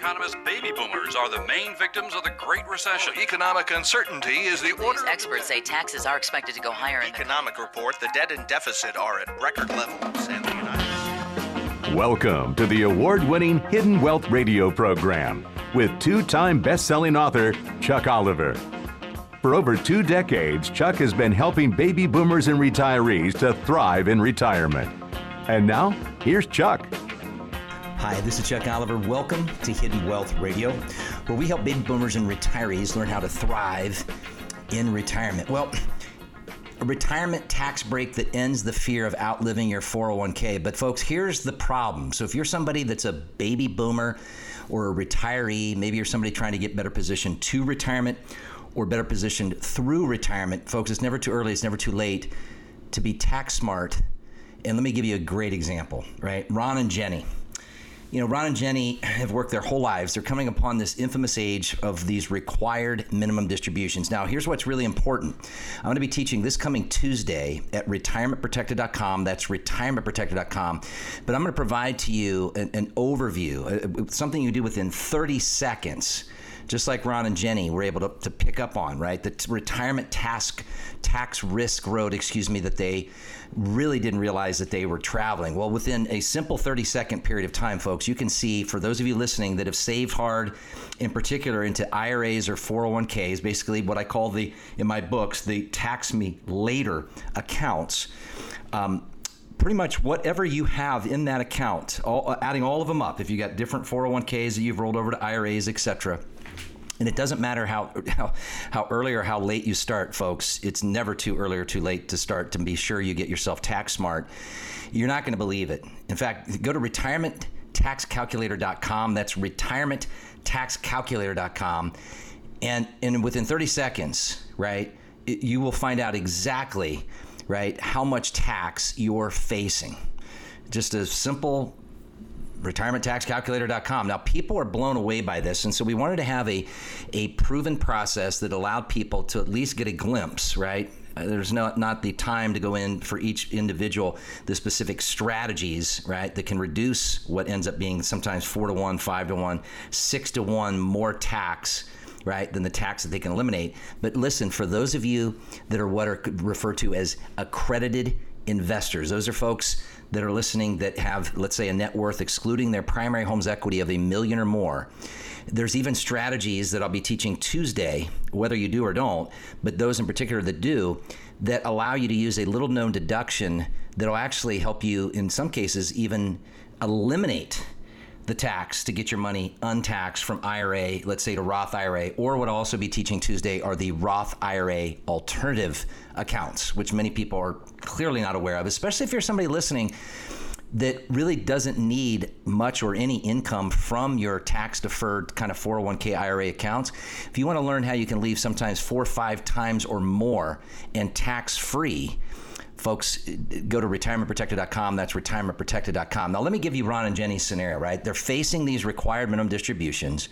economist baby boomers are the main victims of the Great Recession. Economic uncertainty is the order. Experts say taxes are expected to go higher in the Economic report: the debt and deficit are at record levels, and the United. Welcome to the award winning Hidden Wealth Radio program with two time best selling author Chuck Oliver. For over two decades, Chuck has been helping baby boomers and retirees to thrive in retirement. And now, here's Chuck. Hi, this is Chuck Oliver. Welcome to Hidden Wealth Radio, where we help baby boomers and retirees learn how to thrive in retirement. Well, a retirement tax break that ends the fear of outliving your 401k. But, folks, here's the problem. So, if you're somebody that's a baby boomer or a retiree, maybe you're somebody trying to get better positioned to retirement or better positioned through retirement, folks, it's never too early, it's never too late to be tax smart. And let me give you a great example, right? Ron and Jenny you know, Ron and Jenny have worked their whole lives. They're coming upon this infamous age of these required minimum distributions. Now, here's what's really important. I'm going to be teaching this coming Tuesday at retirementprotected.com. That's retirementprotected.com. But I'm going to provide to you an, an overview, uh, something you do within 30 seconds just like Ron and Jenny were able to, to pick up on, right? The t- retirement task tax risk road, excuse me, that they really didn't realize that they were traveling. Well, within a simple 30 second period of time, folks, you can see for those of you listening that have saved hard, in particular into IRAs or 401ks, basically what I call the, in my books, the tax me later accounts. Um, pretty much whatever you have in that account, all, adding all of them up, if you got different 401ks that you've rolled over to IRAs, etc., and it doesn't matter how, how how early or how late you start, folks. It's never too early or too late to start to be sure you get yourself tax smart. You're not going to believe it. In fact, go to retirementtaxcalculator.com. That's retirementtaxcalculator.com. And, and within 30 seconds, right, it, you will find out exactly, right, how much tax you're facing. Just a simple retirementtaxcalculator.com. Now, people are blown away by this, and so we wanted to have a, a proven process that allowed people to at least get a glimpse, right? Uh, there's not not the time to go in for each individual the specific strategies, right, that can reduce what ends up being sometimes four to one, five to one, six to one more tax right, than the tax that they can eliminate. But listen, for those of you that are what are referred to as accredited investors, those are folks that are listening that have, let's say, a net worth excluding their primary home's equity of a million or more. There's even strategies that I'll be teaching Tuesday, whether you do or don't, but those in particular that do, that allow you to use a little known deduction that'll actually help you, in some cases, even eliminate the tax to get your money untaxed from IRA, let's say to Roth IRA, or what I'll also be teaching Tuesday are the Roth IRA alternative accounts, which many people are clearly not aware of, especially if you're somebody listening that really doesn't need much or any income from your tax deferred kind of 401k IRA accounts. If you want to learn how you can leave sometimes four or five times or more and tax free, folks go to retirementprotected.com that's retirementprotected.com now let me give you ron and jenny's scenario right? They're facing these required minimum distributions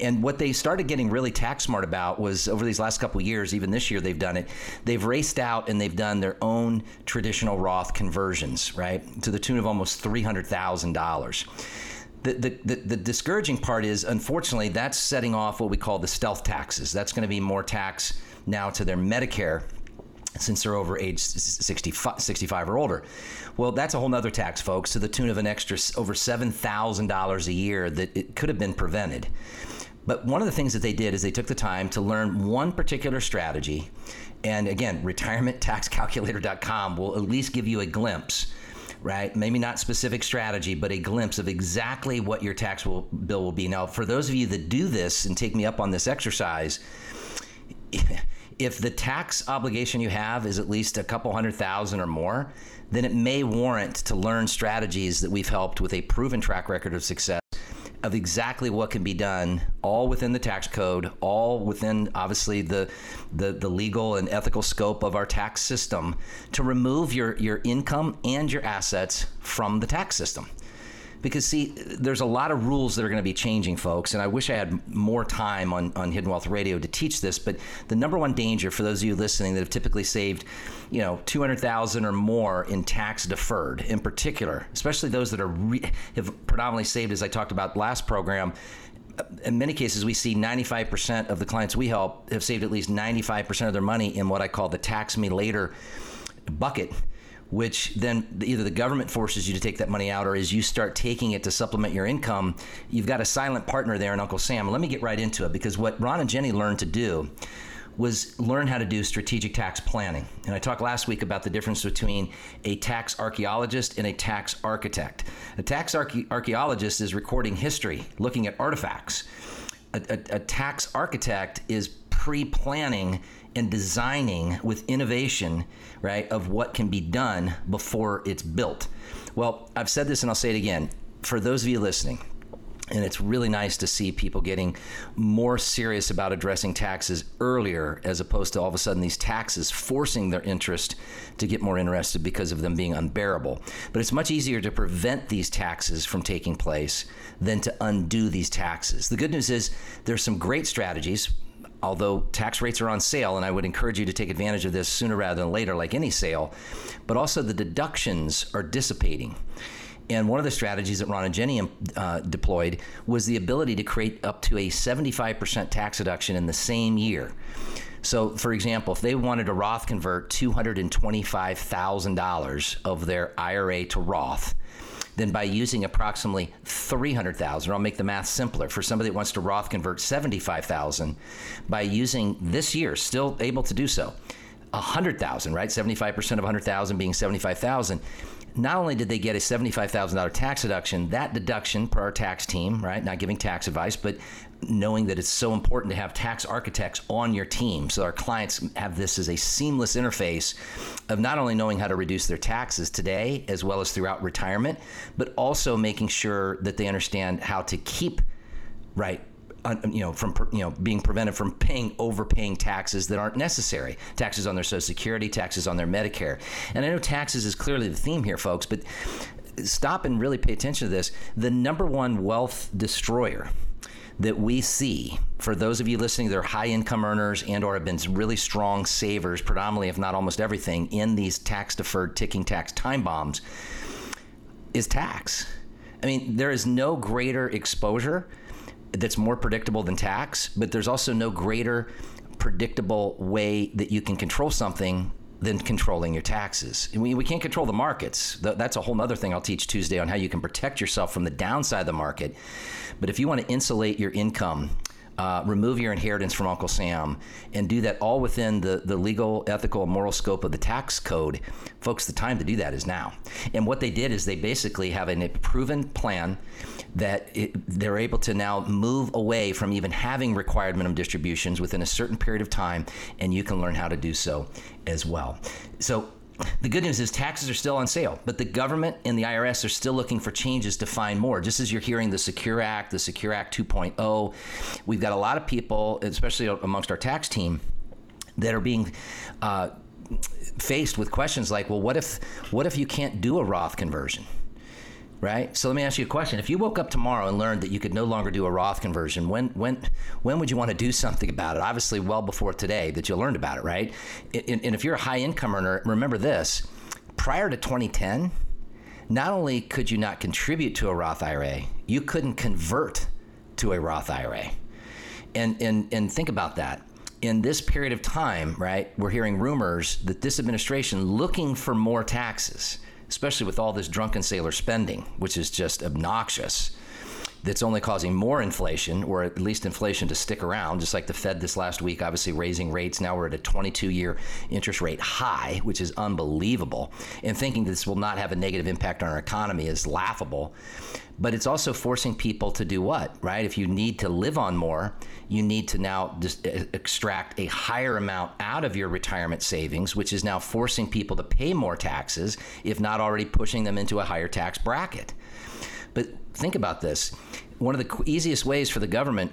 and what they started getting really tax smart about was over these last couple years even this year they've done it they've raced out and they've done their own traditional roth conversions right? To the tune of almost $300000 the, the, the, the, discouraging part is unfortunately that's setting off what we call the stealth taxes. That's going to be more tax now to their medicare since they're over age 65, 65 or older. Well, that's a whole nother tax, folks, to the tune of an extra over $7,000 a year that it could have been prevented. But one of the things that they did is they took the time to learn one particular strategy. And again, retirementtaxcalculator.com will at least give you a glimpse, right? Maybe not specific strategy, but a glimpse of exactly what your tax will, bill will be. Now, for those of you that do this and take me up on this exercise, if the tax obligation you have is at least a couple hundred thousand or more, then it may warrant to learn strategies that we've helped with a proven track record of success of exactly what can be done all within the tax code all within obviously the, the the legal and ethical scope of our tax system to remove your your income and your assets from the tax system because see there's a lot of rules that are going to be changing folks and i wish i had more time on, on hidden wealth radio to teach this but the number one danger for those of you listening that have typically saved you know 200000 or more in tax deferred in particular especially those that are re- have predominantly saved as i talked about last program uh, in many cases, we see 95% of the clients we help have saved at least 95% of their money in what I call the tax me later bucket which then either the government forces you to take that money out or as you start taking it to supplement your income, you've got a silent partner there in Uncle Sam. Let me get right into it because what Ron and Jenny learned to do was learn how to do strategic tax planning. And I talked last week about the difference between a tax archaeologist and a tax architect. A tax arche- archaeologist is recording history, looking at artifacts. A, a, a tax architect is pre planning and designing with innovation, right, of what can be done before it's built. Well, I've said this and I'll say it again. For those of you listening, and it's really nice to see people getting more serious about addressing taxes earlier as opposed to all of a sudden these taxes forcing their interest to get more interested because of them being unbearable. But it's much easier to prevent these taxes from taking place than to undo these taxes. The good news is there's some great strategies although tax rates are on sale, and I would encourage you to take advantage of this sooner rather than later, like any sale, but also the deductions are dissipating. And one of the strategies that Ron and Jenny uh, deployed was the ability to create up to a 75% tax deduction in the same year. So, for example, if they wanted to Roth convert $225,000 of their IRA to Roth, then by using approximately 300,000, I'll make the math simpler. For somebody that wants to Roth convert 75,000, by using this year, still able to do so, 100,000, right? 75% of 100,000 being 75,000 not only did they get a $75,000 tax deduction, that deduction per our tax team, right? Not giving tax advice, but knowing that it's so important to have tax architects on your team so our clients have this as a seamless interface of not only knowing how to reduce their taxes today as well as throughout retirement, but also making sure that they understand how to keep right you know, from you know being prevented from paying overpaying taxes that aren't necessary. Taxes on their Social Security, taxes on their Medicare, and I know taxes is clearly the theme here, folks. But stop and really pay attention to this. The number one wealth destroyer that we see for those of you listening that are high income earners and or have been really strong savers predominantly if not almost everything in these tax deferred ticking tax time bombs is tax i mean there is no greater exposure that's more predictable than tax, but there's also no greater predictable way that you can control something than controlling your taxes. We, we can't control the markets. That's a whole other thing I'll teach Tuesday on how you can protect yourself from the downside of the market. But if you want to insulate your income uh, remove your inheritance from Uncle Sam, and do that all within the, the legal, ethical, and moral scope of the tax code, folks, the time to do that is now. And what they did is they basically have a proven plan that it, they're able to now move away from even having required minimum distributions within a certain period of time, and you can learn how to do so as well. So the good news is taxes are still on sale, but the government and the IRS are still looking for changes to find more. Just as you're hearing the Secure Act, the Secure Act 2.0, we've got a lot of people, especially amongst our tax team, that are being uh, faced with questions like, well, what if what if you can't do a Roth conversion? Right? So let me ask you a question. If you woke up tomorrow and learned that you could no longer do a Roth conversion, when when when would you want to do something about it? Obviously, well before today that you learned about it, right? And, and if you're a high income earner, remember this: prior to 2010, not only could you not contribute to a Roth IRA, you couldn't convert to a Roth IRA. And and and think about that in this period of time, right, we're hearing rumors that this administration looking for more taxes especially with all this drunken sailor spending, which is just obnoxious. That's only causing more inflation, or at least inflation to stick around, just like the Fed this last week, obviously raising rates. Now we're at a 22 year interest rate high, which is unbelievable. And thinking this will not have a negative impact on our economy is laughable but it's also forcing people to do what, right? If you need to live on more, you need to now just extract a higher amount out of your retirement savings, which is now forcing people to pay more taxes, if not already pushing them into a higher tax bracket. But think about this one of the easiest ways for the government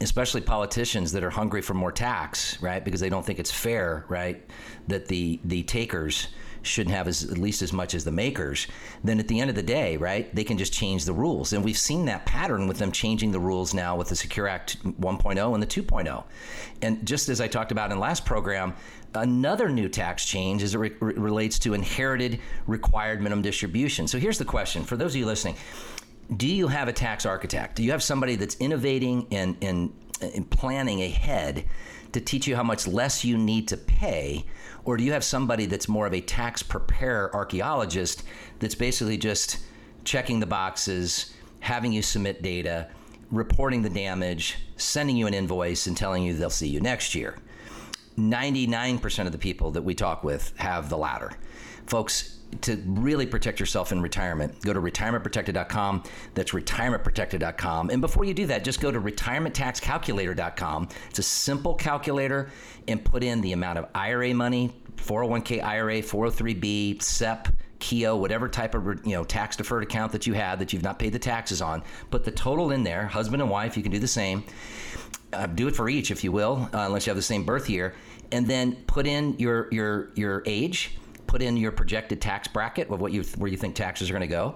especially politicians that are hungry for more tax, right? Because they don't think it's fair, right, that the the takers shouldn't have as, at least as much as the makers, then at the end of the day, right, they can just change the rules. And we've seen that pattern with them changing the rules now with the Secure Act 1.0 and the 2.0. And just as I talked about in last program, another new tax change as it re- relates to inherited required minimum distribution. So here's the question for those of you listening do you have a tax architect? Do you have somebody that's innovating and, and, and planning ahead to teach you how much less you need to pay? Or do you have somebody that's more of a tax preparer archaeologist that's basically just checking the boxes, having you submit data, reporting the damage, sending you an invoice, and telling you they'll see you next year? 99% of the people that we talk with have the latter. Folks, to really protect yourself in retirement, go to retirementprotected.com. That's retirementprotected.com. And before you do that, just go to retirementtaxcalculator.com. It's a simple calculator and put in the amount of IRA money, 401k IRA, 403b, SEP, Keogh, whatever type of you know tax deferred account that you had that you've not paid the taxes on. Put the total in there. Husband and wife, you can do the same. Uh, do it for each, if you will, uh, unless you have the same birth year, and then put in your your your age put in your projected tax bracket of what you where you think taxes are going to go.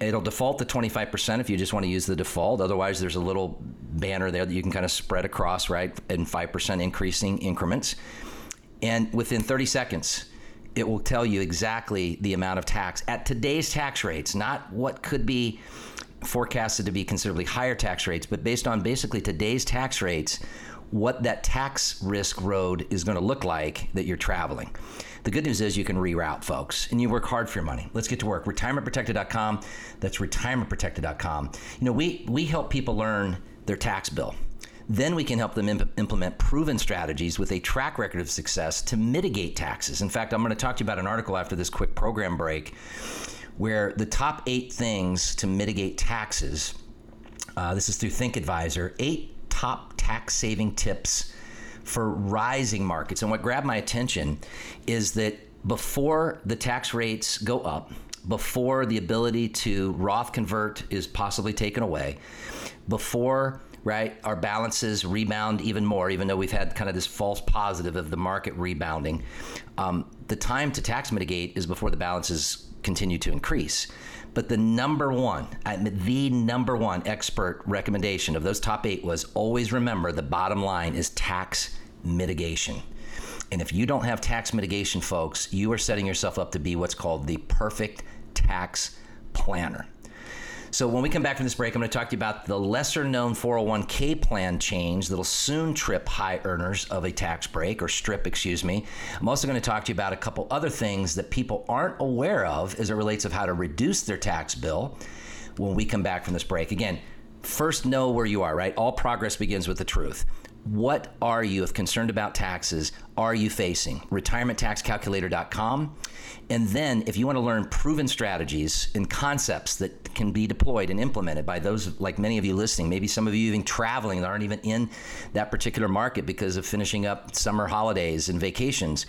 It'll default to 25% if you just want to use the default. Otherwise, there's a little banner there that you can kind of spread across, right, in 5% increasing increments. And within 30 seconds, it will tell you exactly the amount of tax at today's tax rates, not what could be forecasted to be considerably higher tax rates, but based on basically today's tax rates, what that tax risk road is going to look like that you're traveling. The good news is you can reroute, folks, and you work hard for your money. Let's get to work. RetirementProtected.com. That's retirementprotected.com. You know, we, we help people learn their tax bill. Then we can help them imp- implement proven strategies with a track record of success to mitigate taxes. In fact, I'm going to talk to you about an article after this quick program break where the top eight things to mitigate taxes. Uh, this is through Think Advisor. Eight top tax saving tips for rising markets. And what grabbed my attention is that before the tax rates go up, before the ability to Roth convert is possibly taken away, before right our balances rebound even more, even though we've had kind of this false positive of the market rebounding, um, the time to tax mitigate is before the balances continue to increase. But the number one, the number one expert recommendation of those top eight was always remember the bottom line is tax mitigation. And if you don't have tax mitigation, folks, you are setting yourself up to be what's called the perfect tax planner. So, when we come back from this break, I'm going to talk to you about the lesser known 401k plan change that'll soon trip high earners of a tax break or strip, excuse me. I'm also going to talk to you about a couple other things that people aren't aware of as it relates of how to reduce their tax bill when we come back from this break. Again, first know where you are, right? All progress begins with the truth. What are you, if concerned about taxes, are you facing? RetirementTaxCalculator.com. And then, if you want to learn proven strategies and concepts that can be deployed and implemented by those like many of you listening, maybe some of you even traveling that aren't even in that particular market because of finishing up summer holidays and vacations,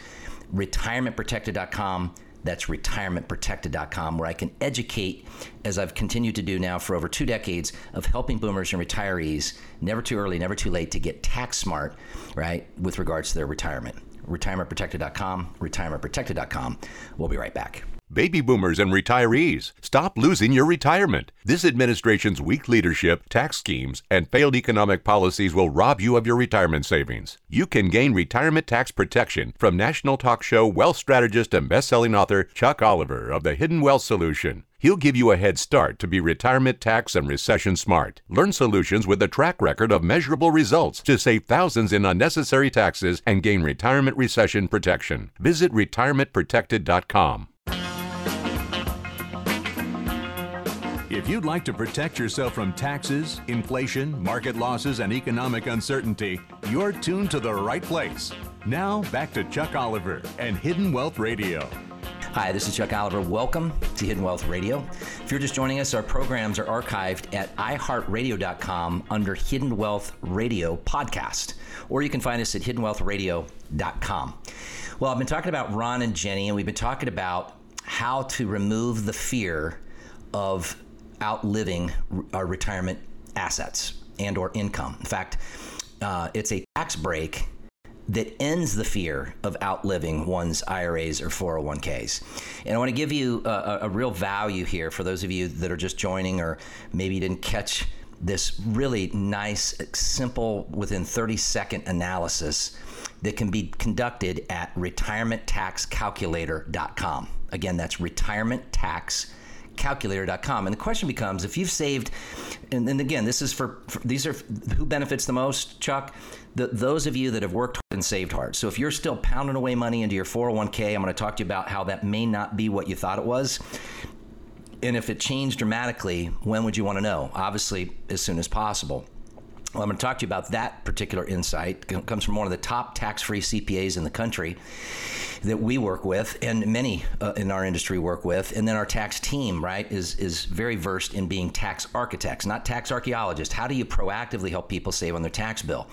retirementprotected.com that's retirementprotected.com, where I can educate, as I've continued to do now for over two decades, of helping boomers and retirees never too early, never too late to get tax smart, right, with regards to their retirement. Retirementprotected.com, retirementprotected.com. We'll be right back. Baby boomers and retirees, stop losing your retirement. This administration's weak leadership, tax schemes, and failed economic policies will rob you of your retirement savings. You can gain retirement tax protection from national talk show wealth strategist and best-selling author Chuck Oliver of the Hidden Wealth Solution. He'll give you a head start to be retirement tax and recession smart. Learn solutions with a track record of measurable results to save thousands in unnecessary taxes and gain retirement recession protection. Visit retirementprotected.com. If you'd like to protect yourself from taxes, inflation, market losses, and economic uncertainty, you're tuned to the right place. Now, back to Chuck Oliver and Hidden Wealth Radio. Hi, this is Chuck Oliver. Welcome to Hidden Wealth Radio. If you're just joining us, our programs are archived at iHeartRadio.com under Hidden Wealth Radio Podcast, or you can find us at HiddenWealthRadio.com. Well, I've been talking about Ron and Jenny, and we've been talking about how to remove the fear of outliving our retirement assets and or income. In fact, uh, it's a tax break that ends the fear of outliving one's IRAs or 401ks. And I want to give you a, a, real value here for those of you that are just joining or maybe didn't catch this really nice, simple, within 30 second analysis that can be conducted at retirementtaxcalculator.com. Again, that's retirementtaxcalculator.com. And the question becomes if you've saved, and, and again, this is for, for, these are who benefits the most, Chuck? The, those of you that have worked and saved hard. So if you're still pounding away money into your 401k, I'm going to talk to you about how that may not be what you thought it was. And if it changed dramatically, when would you want to know? Obviously, as soon as possible. Well, I'm going to talk to you about that particular insight. It comes from one of the top tax free CPAs in the country that we work with, and many uh, in our industry work with. And then our tax team, right, is, is very versed in being tax architects, not tax archaeologists. How do you proactively help people save on their tax bill?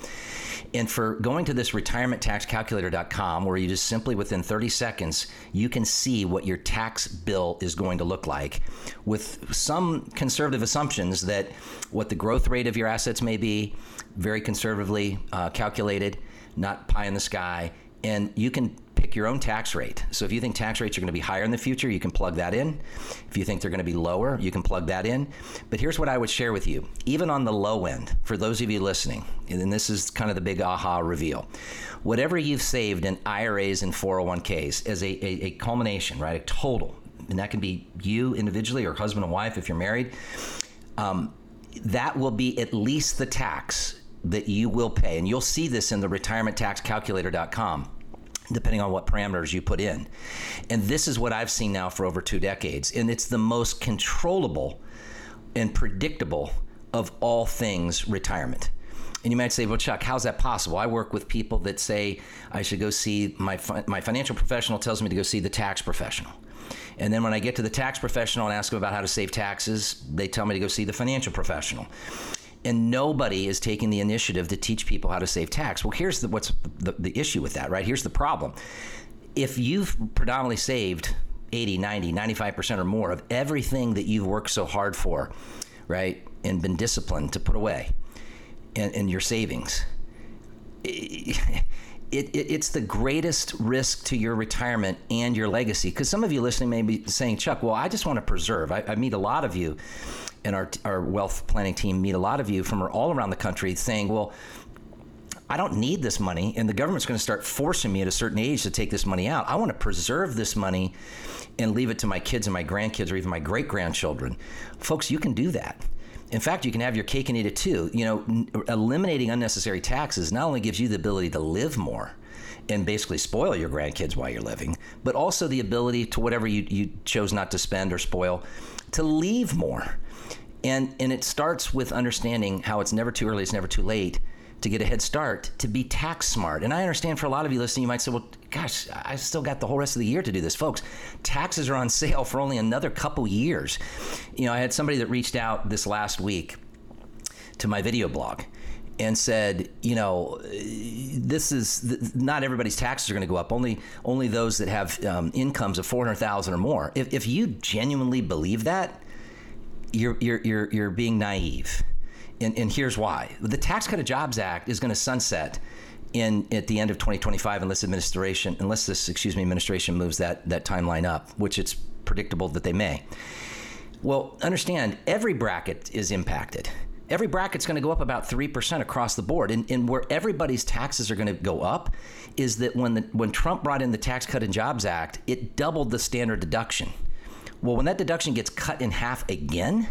And for going to this retirementtaxcalculator.com, where you just simply within 30 seconds, you can see what your tax bill is going to look like with some conservative assumptions that what the growth rate of your assets may be, very conservatively uh, calculated, not pie in the sky. And you can pick your own tax rate. So if you think tax rates are going to be higher in the future, you can plug that in. If you think they're going to be lower, you can plug that in. But here's what I would share with you even on the low end, for those of you listening, and this is kind of the big aha reveal. Whatever you've saved in IRAs and 401ks as a, a, a culmination, right? A total, and that can be you individually or husband and wife if you're married. Um, that will be at least the tax that you will pay. And you'll see this in the retirementtaxcalculator.com depending on what parameters you put in. And this is what I've seen now for over two decades. And it's the most controllable and predictable of all things retirement. And you might say, well, Chuck, how's that possible? I work with people that say I should go see my, my financial professional tells me to go see the tax professional. And then when I get to the tax professional and ask them about how to save taxes, they tell me to go see the financial professional and nobody is taking the initiative to teach people how to save tax. Well, here's the, what's the, the issue with that, right? Here's the problem. If you've predominantly saved 80, 90, 95% or more of everything that you've worked so hard for, right, and been disciplined to put away in, in your savings, it, it, it's the greatest risk to your retirement and your legacy. Because some of you listening may be saying, Chuck, well, I just want to preserve. I, I meet a lot of you and our, our wealth planning team meet a lot of you from all around the country saying, well, I don't need this money, and the government's going to start forcing me at a certain age to take this money out. I want to preserve this money and leave it to my kids and my grandkids or even my great grandchildren. Folks, you can do that. In fact, you can have your cake and eat it too. You know, eliminating unnecessary taxes not only gives you the ability to live more and basically spoil your grandkids while you're living, but also the ability to whatever you, you chose not to spend or spoil to leave more. And, and it starts with understanding how it's never too early, it's never too late to get a head start to be tax smart. And I understand for a lot of you listening, you might say, well, gosh, I still got the whole rest of the year to do this. Folks, taxes are on sale for only another couple years. You know, I had somebody that reached out this last week to my video blog and said, you know, this is not everybody's taxes are going to go up. Only only those that have um, incomes of four hundred thousand or more. If, if you genuinely believe that, you're, you're, you're, you're being naive. And, and here's why the Tax Cut of Jobs Act is going to sunset in at the end of 2025 unless administration unless this excuse me administration moves that that timeline up which it's predictable that they may. Well understand every bracket is impacted. Every bracket's going to go up about 3% across the board and, and where everybody's taxes are going to go up is that when the when trump brought in the tax cut and jobs act it doubled the standard deduction. Well, when that deduction gets cut in half again,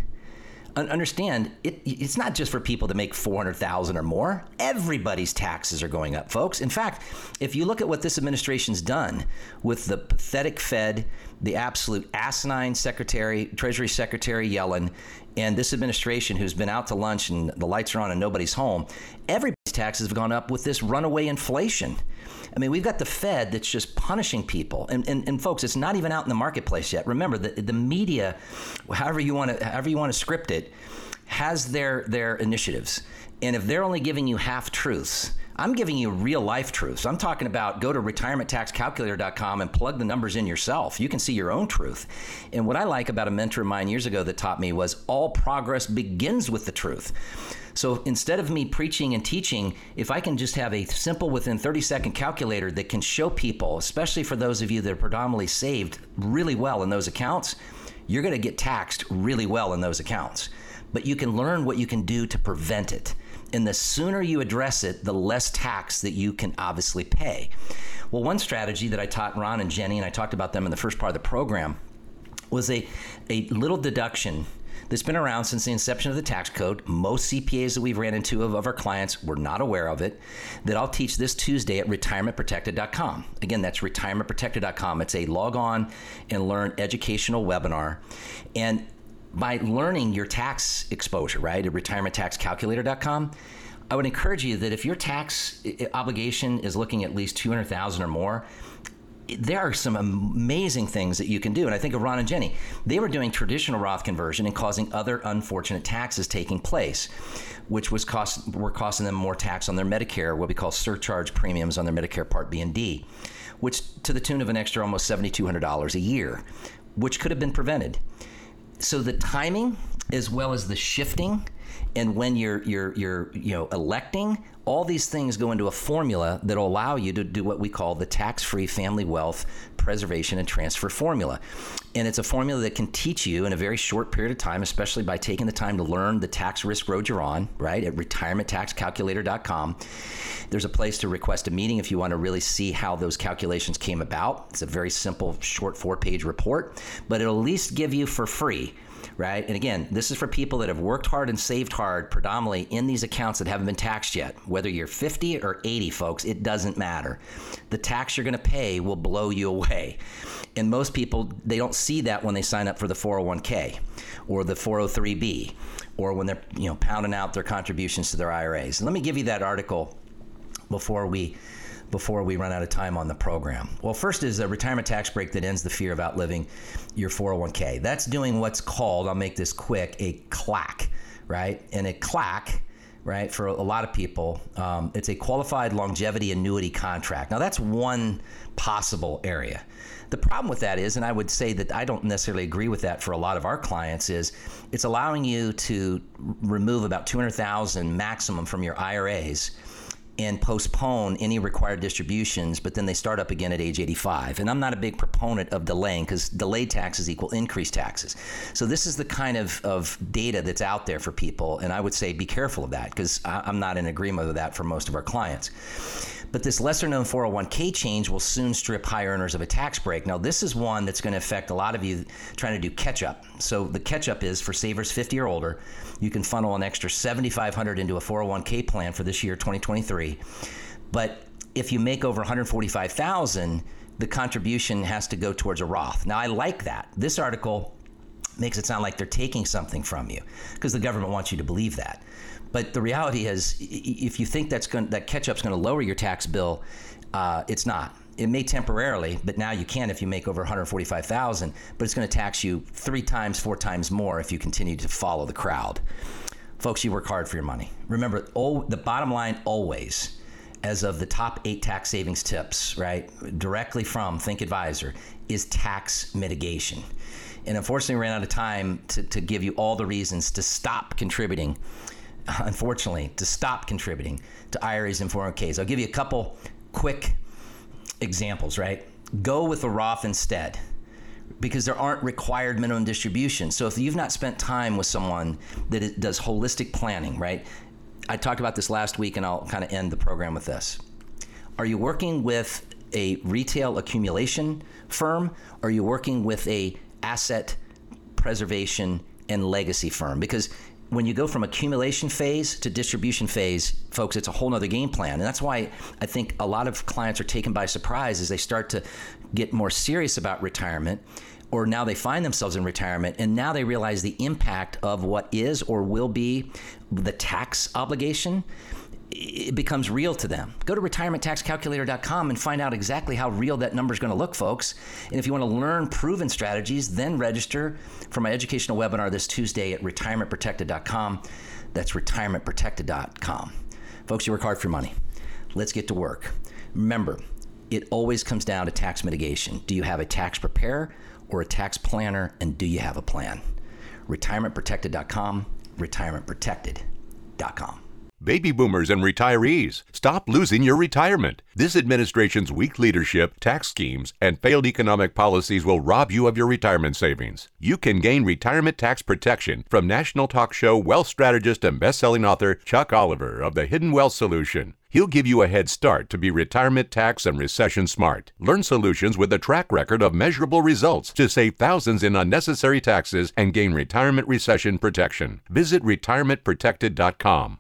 understand it, it's not just for people that make 400,000 or more. Everybody's taxes are going up, folks. In fact, if you look at what this administration's done with the pathetic Fed, the absolute asinine Secretary, Treasury Secretary Yellen, and this administration who's been out to lunch and the lights are on and nobody's home, everybody's taxes have gone up with this runaway inflation. I mean, we've got the Fed that's just punishing people. And, and, and folks, it's not even out in the marketplace yet. Remember, the, the media, however you want to however you want to script it, has their their initiatives. And if they're only giving you half truths, I'm giving you real life truths. I'm talking about go to retirementtaxcalculator.com and plug the numbers in yourself. You can see your own truth. And what I like about a mentor of mine years ago that taught me was all progress begins with the truth. So instead of me preaching and teaching, if I can just have a simple within 30 second calculator that can show people, especially for those of you that are predominantly saved really well in those accounts, you're going to get taxed really well in those accounts. But you can learn what you can do to prevent it. And the sooner you address it, the less tax that you can obviously pay. Well, one strategy that I taught Ron and Jenny, and I talked about them in the first part of the program, was a, a little deduction that's been around since the inception of the tax code. Most CPAs that we've ran into of, of our clients were not aware of it. That I'll teach this Tuesday at retirementprotected.com. Again, that's retirementprotected.com. It's a log on and learn educational webinar. And by learning your tax exposure, right, at retirementtaxcalculator.com, I would encourage you that if your tax eh, eh, obligation is looking at least 200,000 or more, there are some amazing things that you can do. And I think of Ron and Jenny. They were doing traditional Roth conversion and causing other unfortunate taxes taking place, which was cost were costing them more tax on their Medicare, what we call surcharge premiums on their Medicare Part B and D, which to the tune of an extra almost seventy two hundred dollars a year, which could have been prevented. So the timing as well as the shifting and when you're you're you're you know electing all these things go into a formula that will allow you to do what we call the tax-free family wealth preservation and transfer formula. And it's a formula that can teach you in a very short period of time especially by taking the time to learn the tax risk road you're on right at retirementtaxcalculator.com there's a place to request a meeting if you want to really see how those calculations came about. It's a very simple short four page report but it'll at least give you for free right? And again, this is for people that have worked hard and saved hard predominantly in these accounts that haven't been taxed yet. Whether you're 50 or 80, folks, it doesn't matter. The tax you're going to pay will blow you away. And most people, they don't see that when they sign up for the 401k or the 403b or when they're, you know, pounding out their contributions to their IRAs. And let me give you that article before we before we run out of time on the program? Well, first is a retirement tax break that ends the fear of outliving your 401k. That's doing what's called, I'll make this quick, a QLAC, right? And a QLAC, right, for a lot of people, um, it's a qualified longevity annuity contract. Now, that's one possible area. The problem with that is, and I would say that I don't necessarily agree with that for a lot of our clients, is it's allowing you to remove about 200,000 maximum from your IRAs and postpone any required distributions, but then they start up again at age 85. And I'm not a big proponent of delaying because delayed taxes equal increased taxes. So this is the kind of, of data that's out there for people, and I would say be careful of that because I'm not in agreement with that for most of our clients. But this lesser known 401k change will soon strip high earners of a tax break. Now, this is one that's going to affect a lot of you trying to do catch up. So, the catch up is for savers 50 or older, you can funnel an extra 7500 into a 401k plan for this year, 2023. But if you make over 145,000, the contribution has to go towards a Roth. Now, I like that. This article makes it sound like they're taking something from you because the government wants you to believe that. But the reality is, if you think that's going that catch up's going to lower your tax bill, uh, it's not. It may temporarily, but now you can if you make over 145,000. But it's going to tax you three times, four times more if you continue to follow the crowd. Folks, you work hard for your money. Remember, the bottom line always, as of the top eight tax savings tips, right, directly from Think Advisor, is tax mitigation. And unfortunately, we ran out of time to, to give you all the reasons to stop contributing unfortunately, to stop contributing to IRAs and 401ks. I'll give you a couple quick examples, right? Go with a Roth instead because there aren't required minimum distributions. So if you've not spent time with someone that does holistic planning, right? I talked about this last week and I'll kind of end the program with this. Are you working with a retail accumulation firm? Are you working with a asset preservation and legacy firm? Because when you go from accumulation phase to distribution phase, folks, it's a whole nother game plan. And that's why I think a lot of clients are taken by surprise as they start to get more serious about retirement or now they find themselves in retirement and now they realize the impact of what is or will be the tax obligation it becomes real to them. Go to retirementtaxcalculator.com and find out exactly how real that number is going to look, folks. And if you want to learn proven strategies, then register for my educational webinar this Tuesday at retirementprotected.com. That's retirementprotected.com. Folks, you work hard for your money. Let's get to work. Remember, it always comes down to tax mitigation. Do you have a tax preparer or a tax planner, and do you have a plan? RetirementProtected.com, RetirementProtected.com. Baby boomers and retirees, stop losing your retirement. This administration's weak leadership, tax schemes, and failed economic policies will rob you of your retirement savings. You can gain retirement tax protection from national talk show wealth strategist and best-selling author Chuck Oliver of the Hidden Wealth Solution. He'll give you a head start to be retirement tax and recession smart. Learn solutions with a track record of measurable results to save thousands in unnecessary taxes and gain retirement recession protection. Visit retirementprotected.com.